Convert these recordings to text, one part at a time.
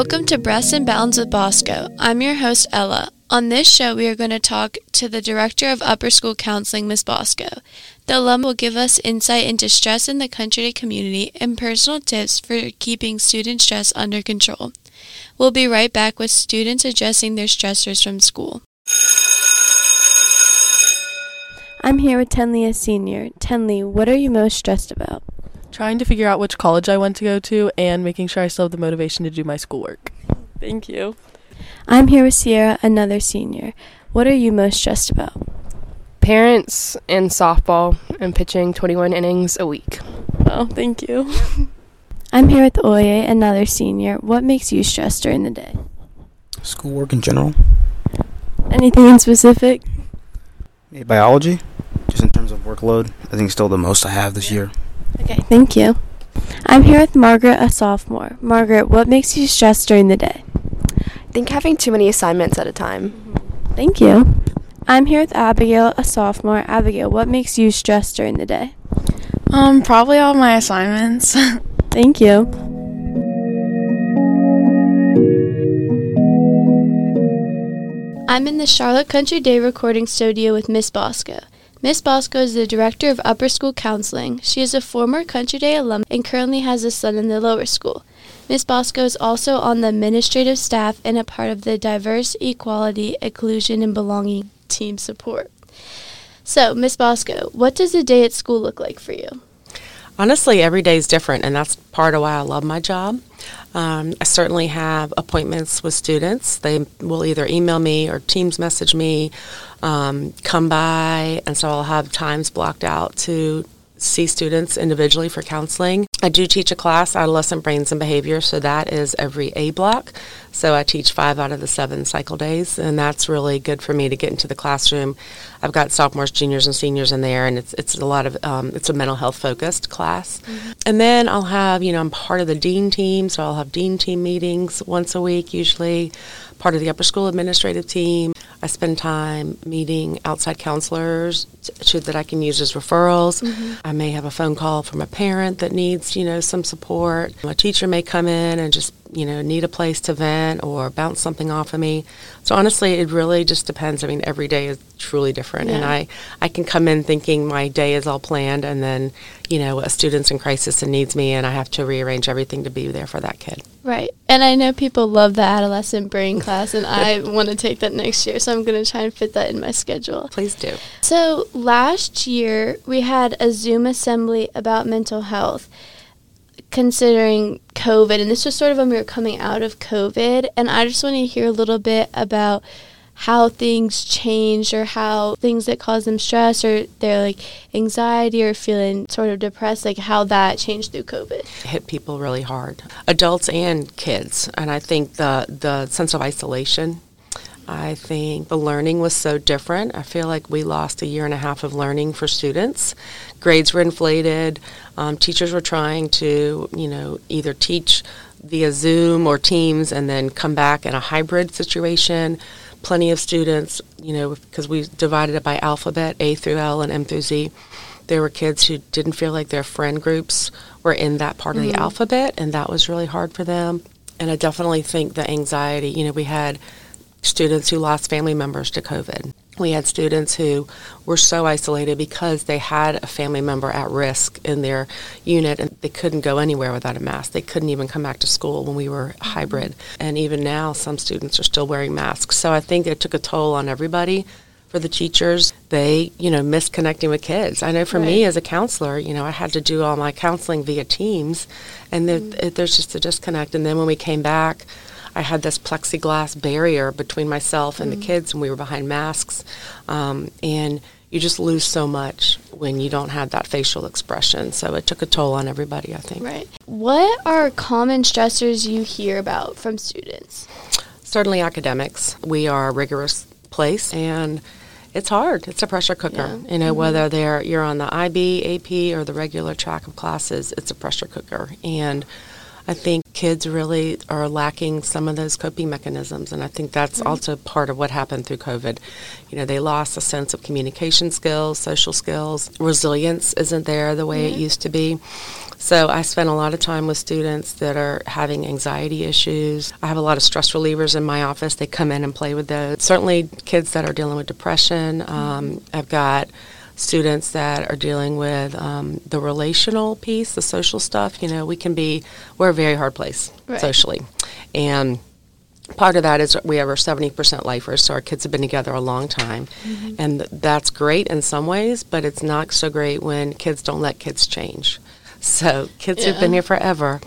Welcome to Breaths and Balance with Bosco. I'm your host, Ella. On this show, we are going to talk to the Director of Upper School Counseling, Ms. Bosco. The alum will give us insight into stress in the Country Day community and personal tips for keeping student stress under control. We'll be right back with students addressing their stressors from school. I'm here with Tenley, a senior. Tenley, what are you most stressed about? Trying to figure out which college I want to go to and making sure I still have the motivation to do my schoolwork. Thank you. I'm here with Sierra, another senior. What are you most stressed about? Parents and softball and pitching 21 innings a week. Oh, thank you. I'm here with Oye, another senior. What makes you stressed during the day? Schoolwork in general. Anything in specific? Maybe biology, just in terms of workload. I think still the most I have this year. Okay, thank you. I'm here with Margaret, a sophomore. Margaret, what makes you stressed during the day? I think having too many assignments at a time. Thank you. I'm here with Abigail, a sophomore. Abigail, what makes you stressed during the day? Um, probably all my assignments. Thank you. I'm in the Charlotte Country Day recording studio with Miss Bosco. Miss Bosco is the director of upper school counseling. She is a former Country Day alum and currently has a son in the lower school. Miss Bosco is also on the administrative staff and a part of the Diverse, Equality, Inclusion, and Belonging team support. So, Miss Bosco, what does a day at school look like for you? Honestly, every day is different, and that's part of why I love my job. Um, I certainly have appointments with students. They will either email me or Teams message me, um, come by, and so I'll have times blocked out to see students individually for counseling. I do teach a class, Adolescent Brains and Behavior, so that is every A block. So I teach five out of the seven cycle days, and that's really good for me to get into the classroom. I've got sophomores, juniors, and seniors in there, and it's it's a lot of um, it's a mental health focused class. Mm-hmm. And then I'll have you know I'm part of the dean team, so I'll have dean team meetings once a week usually. Part of the upper school administrative team. I spend time meeting outside counselors to, that I can use as referrals. Mm-hmm. I may have a phone call from a parent that needs, you know, some support. A teacher may come in and just, you know, need a place to vent or bounce something off of me. So honestly, it really just depends. I mean, every day is truly different, yeah. and I I can come in thinking my day is all planned, and then, you know, a student's in crisis and needs me, and I have to rearrange everything to be there for that kid. Right. And I know people love the adolescent brain class, and I want to take that next year, so I'm going to try and fit that in my schedule. Please do. So last year, we had a Zoom assembly about mental health, considering COVID, and this was sort of when we were coming out of COVID. And I just want to hear a little bit about how things change or how things that cause them stress or their like anxiety or feeling sort of depressed, like how that changed through COVID. hit people really hard, adults and kids. And I think the the sense of isolation. I think the learning was so different. I feel like we lost a year and a half of learning for students. Grades were inflated. Um, teachers were trying to, you know, either teach via Zoom or Teams and then come back in a hybrid situation plenty of students, you know, because we divided it by alphabet, A through L and M through Z. There were kids who didn't feel like their friend groups were in that part mm-hmm. of the mm-hmm. alphabet, and that was really hard for them. And I definitely think the anxiety, you know, we had students who lost family members to COVID. We had students who were so isolated because they had a family member at risk in their unit and they couldn't go anywhere without a mask. They couldn't even come back to school when we were hybrid. And even now, some students are still wearing masks. So I think it took a toll on everybody. For the teachers, they, you know, miss connecting with kids. I know for right. me as a counselor, you know, I had to do all my counseling via Teams, and mm-hmm. there's just a disconnect. And then when we came back, I had this plexiglass barrier between myself and mm-hmm. the kids, and we were behind masks. Um, and you just lose so much when you don't have that facial expression. So it took a toll on everybody, I think. Right. What are common stressors you hear about from students? Certainly academics. We are a rigorous place, and it's hard. It's a pressure cooker. Yeah. You know, mm-hmm. whether they're you're on the IB, AP, or the regular track of classes, it's a pressure cooker. And I think kids really are lacking some of those coping mechanisms, and I think that's mm-hmm. also part of what happened through COVID. You know, they lost a sense of communication skills, social skills, resilience isn't there the way mm-hmm. it used to be. So I spend a lot of time with students that are having anxiety issues. I have a lot of stress relievers in my office. They come in and play with those. Certainly, kids that are dealing with depression. Um, I've got students that are dealing with um, the relational piece, the social stuff. You know, we can be, we're a very hard place Right. socially. And part of that is we have our 70% lifers, so our kids have been together a long time. And th- that's great in some ways, but it's not so great when kids don't let kids change. So kids who've been here forever,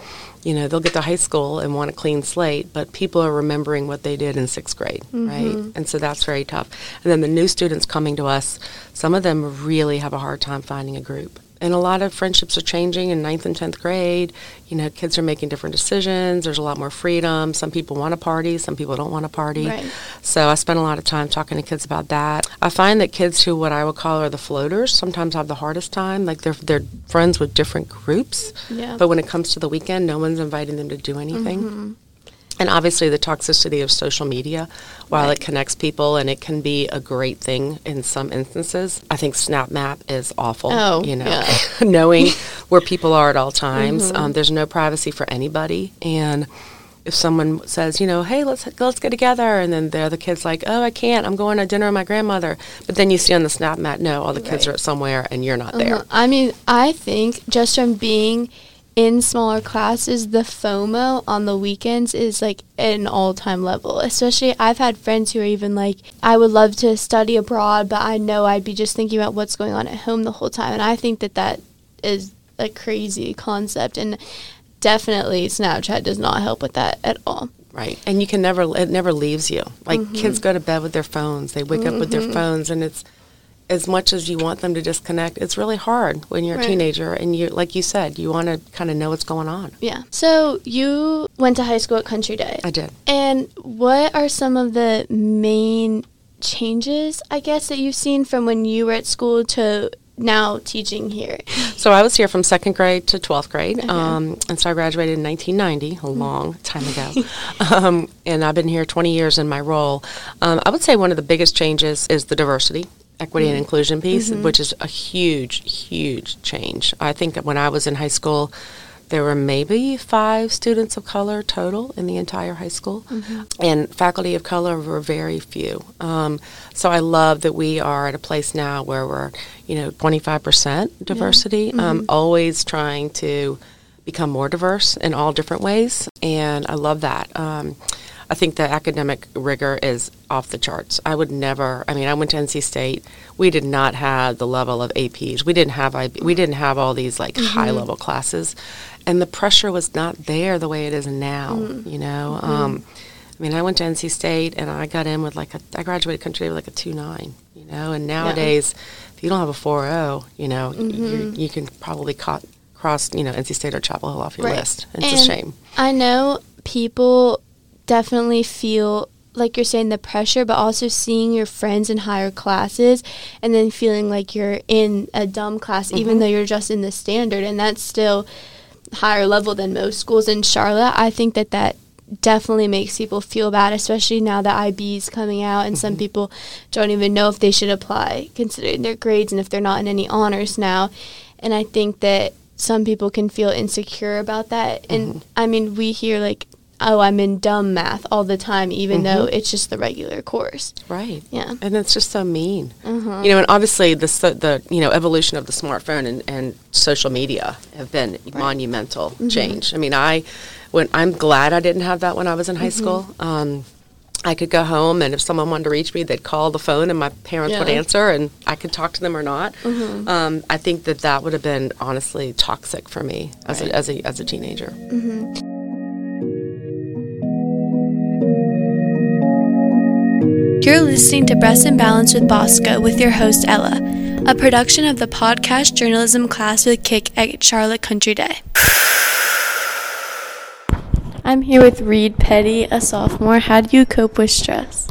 you know, they'll get to high school and want a clean slate, but people are remembering what they did in sixth grade, mm-hmm. right? And so that's very tough. And then the new students coming to us, some of them really have a hard time finding a group. And a lot of friendships are changing in ninth and 10th grade. You know, kids are making different decisions. There's a lot more freedom. Some people want to party, some people don't want to party. Right. So I spend a lot of time talking to kids about that. I find that kids who what I would call are the floaters sometimes have the hardest time. Like they're they're friends with different groups, Yeah. but when it comes to the weekend, no one's inviting them to do anything. Mm-hmm. And obviously, the toxicity of social media, while it connects people and it can be a great thing in some instances, I think SnapMap is awful. Oh, you know, yeah. knowing where people are at all times. Mm-hmm. Um, there's no privacy for anybody, and if someone says, you know, hey, let's let's get together, and then the other kid's like, oh, I can't, I'm going to dinner with my grandmother, but then you see on the Snap Map, no, all the kids are somewhere and you're not there. Uh-huh. I mean, I think just from being in smaller classes, the FOMO on the weekends is like at an all time level. Especially, I've had friends who are even like, I would love to study abroad, but I know I'd be just thinking about what's going on at home the whole time. And I think that that is a crazy concept. And definitely, Snapchat does not help with that at all. Right. And you can never, it never leaves you. Like Mm-hmm. kids go to bed with their phones, they wake up with their phones, and it's as much as you want them to disconnect, it's really hard when you're Right. a teenager and you, like you said, you want to kind of know what's going on. Yeah. So you went to high school at Country Day. I did. And what are some of the main changes, I guess, that you've seen from when you were at school to now teaching here? So I was here from second grade to 12th grade. Um, and so I graduated in 1990, a long time ago. um, and I've been here 20 years in my role. Um, I would say one of the biggest changes is the diversity. Equity and inclusion piece, which is a huge, huge change. I think that when I was in high school, there were maybe five students of color total in the entire high school, and faculty of color were very few. Um, so I love that we are at a place now where we're, you know, 25% diversity. Um, always trying to become more diverse in all different ways, and I love that. Um, I think the academic rigor is off the charts. I would never. I mean, I went to NC State. We did not have the level of APs. We didn't have IB, we didn't have all these like mm-hmm. high level classes, and the pressure was not there the way it is now. Mm. You know. Mm-hmm. Um, I mean, I went to NC State and I got in with like a. I graduated country with like a two nine. You know, and nowadays, if you don't have a 4.0, you know, mm-hmm. you, you can probably ca- cross, you know, NC State or Chapel Hill off your Right. list. It's And a shame. I know people definitely feel like you're saying the pressure, but also seeing your friends in higher classes and then feeling like you're in a dumb class, even mm-hmm. though you're just in the standard, and that's still higher level than most schools in Charlotte. I think that that definitely makes people feel bad, especially now that IB is coming out, and some mm-hmm. people don't even know if they should apply considering their grades and if they're not in any honors now. And I think that some people can feel insecure about that. And mm-hmm. I mean, we hear like, oh, I'm in dumb math all the time, even though mm-hmm. it's just the regular course. Right. Yeah. And it's just so mean. Mm-hmm. You know, and obviously the so- the you know evolution of the smartphone and, and social media have been monumental mm-hmm. change. I mean, I when I'm glad I didn't have that when I was in high school. Um, I could go home, and if someone wanted to reach me, they'd call the phone, and my parents would answer, and I could talk to them or not. Um, I think that that would have been honestly toxic for me as a, as a as a teenager. You're listening to Breaths and Balance with Bosco with your host Ella, a production of the podcast journalism class with Kick at Charlotte Country Day. I'm here with Reed Petty, a sophomore. How do you cope with stress?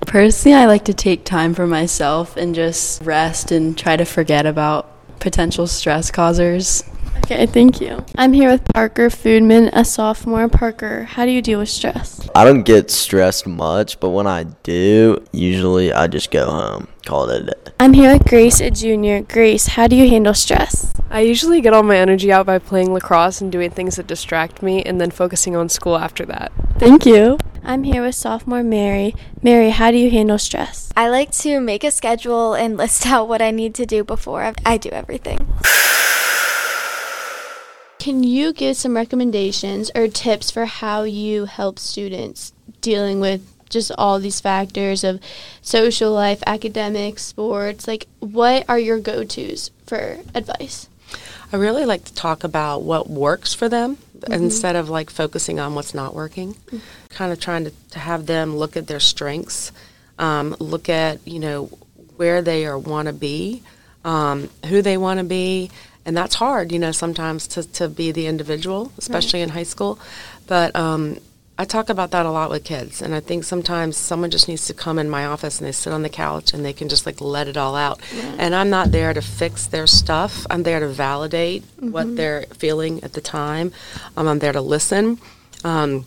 Personally, I like to take time for myself and just rest and try to forget about potential stress causers. Okay, thank you. I'm here with Parker Foodman, a sophomore. Parker, how do you deal with stress? I don't get stressed much, but when I do, usually I just go home, call it a day. I'm here with Grace, a junior. Grace, how do you handle stress? I usually get all my energy out by playing lacrosse and doing things that distract me and then focusing on school after that. Thank you. I'm here with sophomore Mary. Mary, how do you handle stress? I like to make a schedule and list out what I need to do before I do everything. Can you give some recommendations or tips for how you help students dealing with just all these factors of social life, academics, sports? Like, what are your go tos for advice? I really like to talk about what works for them mm-hmm. instead of like focusing on what's not working. Mm-hmm. Kind of trying to, to have them look at their strengths, um, look at, you know, where they are want to be, um, who they want to be, and that's hard, you know, sometimes to, to be the individual, especially right. in high school. But um, I talk about that a lot with kids, and I think sometimes someone just needs to come in my office and they sit on the couch and they can just like let it all out. Yeah. And I'm not there to fix their stuff. I'm there to validate mm-hmm. what they're feeling at the time. Um, I'm there to listen. Um,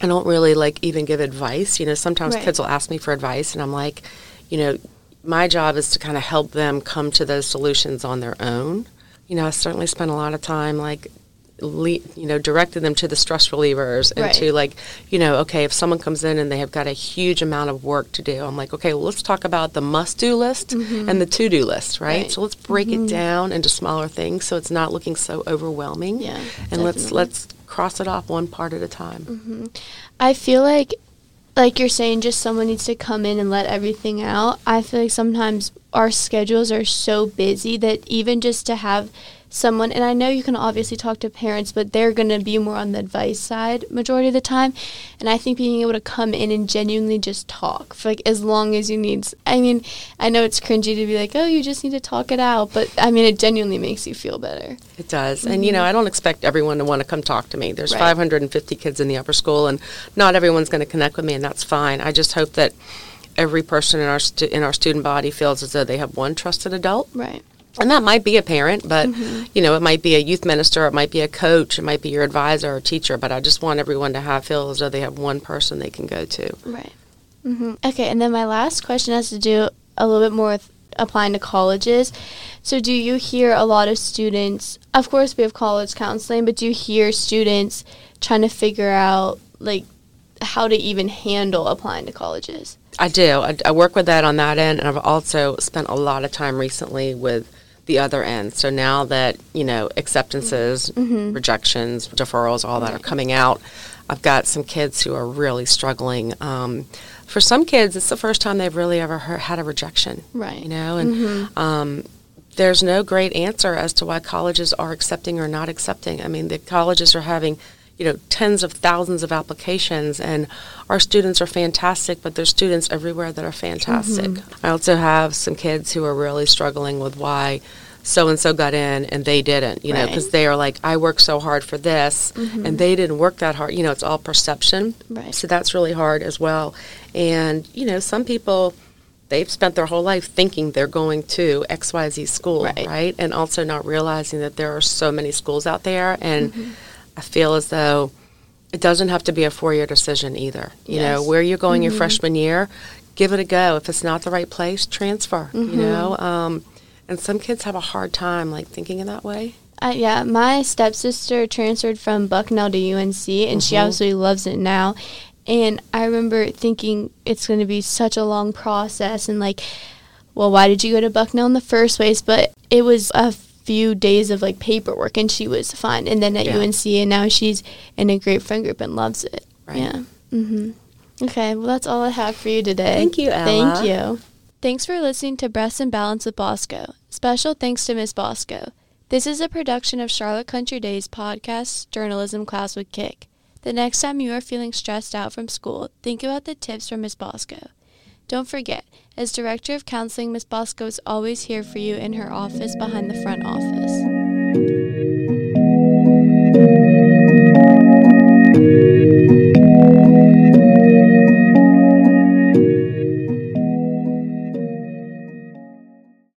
I don't really like even give advice. You know, sometimes right. kids will ask me for advice, and I'm like, you know, my job is to kind of help them come to those solutions on their own you know, I certainly spent a lot of time like Le- you know, directed them to the stress relievers and right. to like, you know, okay, if someone comes in and they have got a huge amount of work to do, I'm like, okay, well, let's talk about the must-do list mm-hmm. and the to-do list, right? right. So let's break mm-hmm. it down into smaller things so it's not looking so overwhelming. Yeah, and definitely. let's let's cross it off one part at a time. Mm-hmm. I feel like like you're saying, just someone needs to come in and let everything out. I feel like sometimes our schedules are so busy that even just to have someone and I know you can obviously talk to parents but they're going to be more on the advice side majority of the time. And I think being able to come in and genuinely just talk for like as long as you need I mean I know it's cringy to be like oh you just need to talk it out but I mean it genuinely makes you feel better. It does. Mm-hmm. and you know I don't expect everyone to want to come talk to me. There's right. 550 kids in the upper school and not everyone's going to connect with me and that's fine. I just hope that every person in our stu- in our student body feels as though they have one trusted adult. Right and that might be a parent, but mm-hmm. you know, it might be a youth minister, it might be a coach, it might be your advisor or teacher. But I just want everyone to have feel as though they have one person they can go to. Right. Mm-hmm. Okay, and then my last question has to do a little bit more with applying to colleges. So, do you hear a lot of students? Of course, we have college counseling, but do you hear students trying to figure out like how to even handle applying to colleges? I do. I, I work with that on that end, and I've also spent a lot of time recently with the other end. So now that, you know, acceptances, mm-hmm. rejections, deferrals, all that right. are coming out, I've got some kids who are really struggling. Um, for some kids, it's the first time they've really ever heard, had a rejection. Right. You know, and mm-hmm. um, there's no great answer as to why colleges are accepting or not accepting. I mean, the colleges are having you know tens of thousands of applications and our students are fantastic but there's students everywhere that are fantastic mm-hmm. i also have some kids who are really struggling with why so and so got in and they didn't you right. know because they are like i worked so hard for this mm-hmm. and they didn't work that hard you know it's all perception right. so that's really hard as well and you know some people they've spent their whole life thinking they're going to xyz school right, right? and also not realizing that there are so many schools out there and mm-hmm I feel as though it doesn't have to be a four year decision either. You yes. know, where you're going mm-hmm. your freshman year, give it a go. If it's not the right place, transfer. Mm-hmm. You know, um, and some kids have a hard time like thinking in that way. Uh, yeah, my stepsister transferred from Bucknell to UNC, and mm-hmm. she absolutely loves it now. And I remember thinking it's going to be such a long process, and like, well, why did you go to Bucknell in the first place? But it was a few days of like paperwork and she was fine. And then at yeah. UNC and now she's in a great friend group and loves it. Right. Yeah. Mm-hmm. Okay. Well, that's all I have for you today. Thank you, Ella. Thank you. Thanks for listening to Breaths and Balance with Bosco. Special thanks to Miss Bosco. This is a production of Charlotte Country Days podcast journalism class with Kick. The next time you are feeling stressed out from school, think about the tips from Miss Bosco. Don't forget, as director of counseling, Ms. Bosco is always here for you in her office behind the front office.